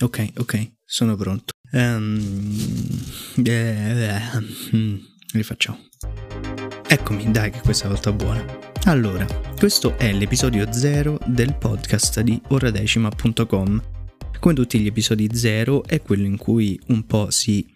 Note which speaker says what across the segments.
Speaker 1: Ok, ok, sono pronto. Um, eh, eh, rifacciamo. Eccomi, dai che questa volta è buona. Allora, questo è l'episodio 0 del podcast di oradecima.com. Come tutti gli episodi 0 è quello in cui un po' si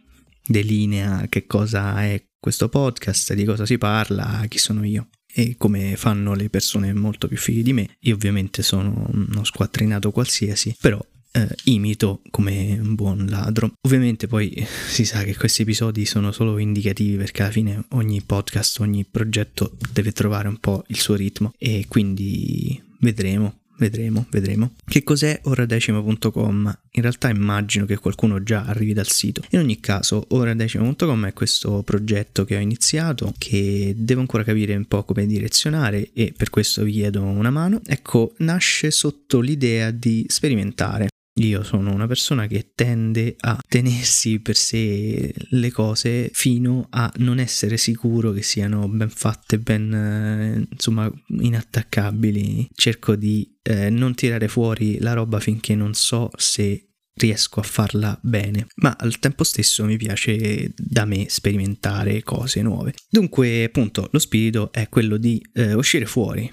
Speaker 1: delinea che cosa è questo podcast, di cosa si parla, chi sono io e come fanno le persone molto più fighe di me. Io ovviamente sono uno squattrinato qualsiasi, però eh, imito come un buon ladro. Ovviamente poi si sa che questi episodi sono solo indicativi perché alla fine ogni podcast, ogni progetto deve trovare un po' il suo ritmo e quindi vedremo vedremo, vedremo. Che cos'è oradecima.com? In realtà immagino che qualcuno già arrivi dal sito. In ogni caso, oradecima.com è questo progetto che ho iniziato, che devo ancora capire un po' come direzionare e per questo vi chiedo una mano. Ecco, nasce sotto l'idea di sperimentare. Io sono una persona che tende a tenersi per sé le cose fino a non essere sicuro che siano ben fatte, ben eh, insomma inattaccabili. Cerco di eh, non tirare fuori la roba finché non so se riesco a farla bene, ma al tempo stesso mi piace da me sperimentare cose nuove. Dunque, appunto, lo spirito è quello di eh, uscire fuori,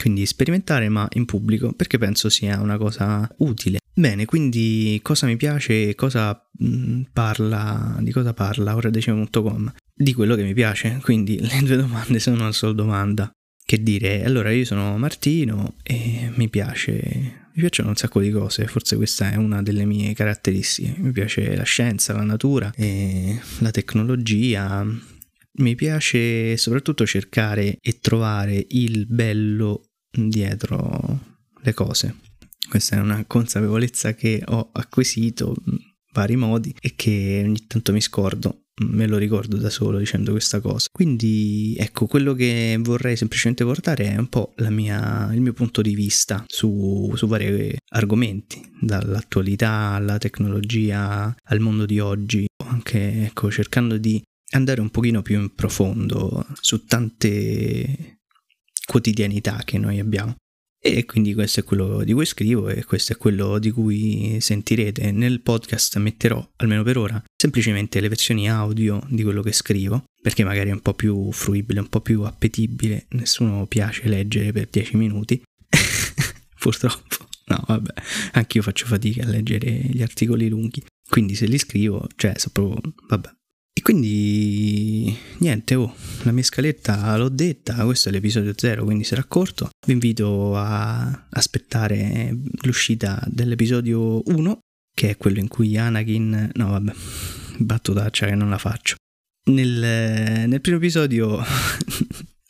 Speaker 1: quindi sperimentare ma in pubblico perché penso sia una cosa utile Bene, quindi cosa mi piace, cosa mm, parla, di cosa parla oradecimo.com? Di quello che mi piace, quindi le due domande sono una sola domanda. Che dire, allora io sono Martino e mi piace, mi piacciono un sacco di cose, forse questa è una delle mie caratteristiche, mi piace la scienza, la natura, la tecnologia, mi piace soprattutto cercare e trovare il bello dietro le cose. Questa è una consapevolezza che ho acquisito in vari modi e che ogni tanto mi scordo, me lo ricordo da solo dicendo questa cosa. Quindi ecco, quello che vorrei semplicemente portare è un po' mia, il mio punto di vista su, su vari argomenti, dall'attualità alla tecnologia al mondo di oggi, anche ecco, cercando di andare un pochino più in profondo su tante quotidianità che noi abbiamo. E quindi questo è quello di cui scrivo e questo è quello di cui sentirete. Nel podcast metterò, almeno per ora, semplicemente le versioni audio di quello che scrivo, perché magari è un po' più fruibile, un po' più appetibile. Nessuno piace leggere per 10 minuti. Purtroppo. No, vabbè, anche io faccio fatica a leggere gli articoli lunghi. Quindi se li scrivo, cioè, so proprio, vabbè, e quindi niente, oh, la mia scaletta l'ho detta, questo è l'episodio 0, quindi sarà corto. Vi invito a aspettare l'uscita dell'episodio 1, che è quello in cui Anakin... No, vabbè, battutaccia che non la faccio. Nel, nel primo episodio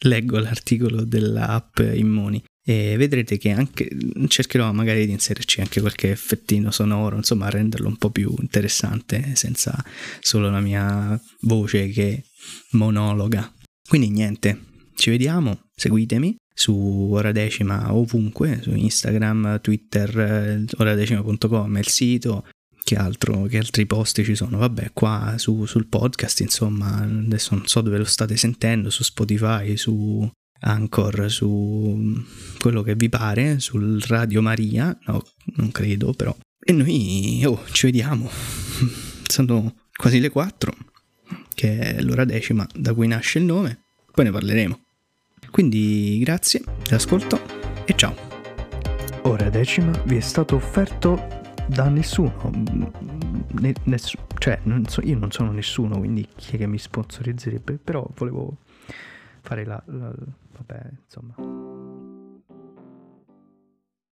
Speaker 1: leggo l'articolo dell'app Immoni e vedrete che anche cercherò magari di inserirci anche qualche effettino sonoro, insomma, renderlo un po' più interessante senza solo la mia voce che monologa. Quindi niente, ci vediamo, seguitemi su ora decima ovunque, su Instagram, Twitter, eh, oradecima.com è il sito, che altro, che altri posti ci sono? Vabbè, qua su, sul podcast, insomma, adesso non so dove lo state sentendo, su Spotify, su Anchor su quello che vi pare, sul Radio Maria, no, non credo però. E noi, oh, ci vediamo. Sono quasi le 4, che è l'ora decima da cui nasce il nome, poi ne parleremo. Quindi grazie dell'ascolto e ciao. Ora decima vi è stato offerto da nessuno. Ne, ness- cioè, non so, io non sono nessuno, quindi chi è che mi sponsorizzerebbe? Però volevo fare la, la vabbè, insomma.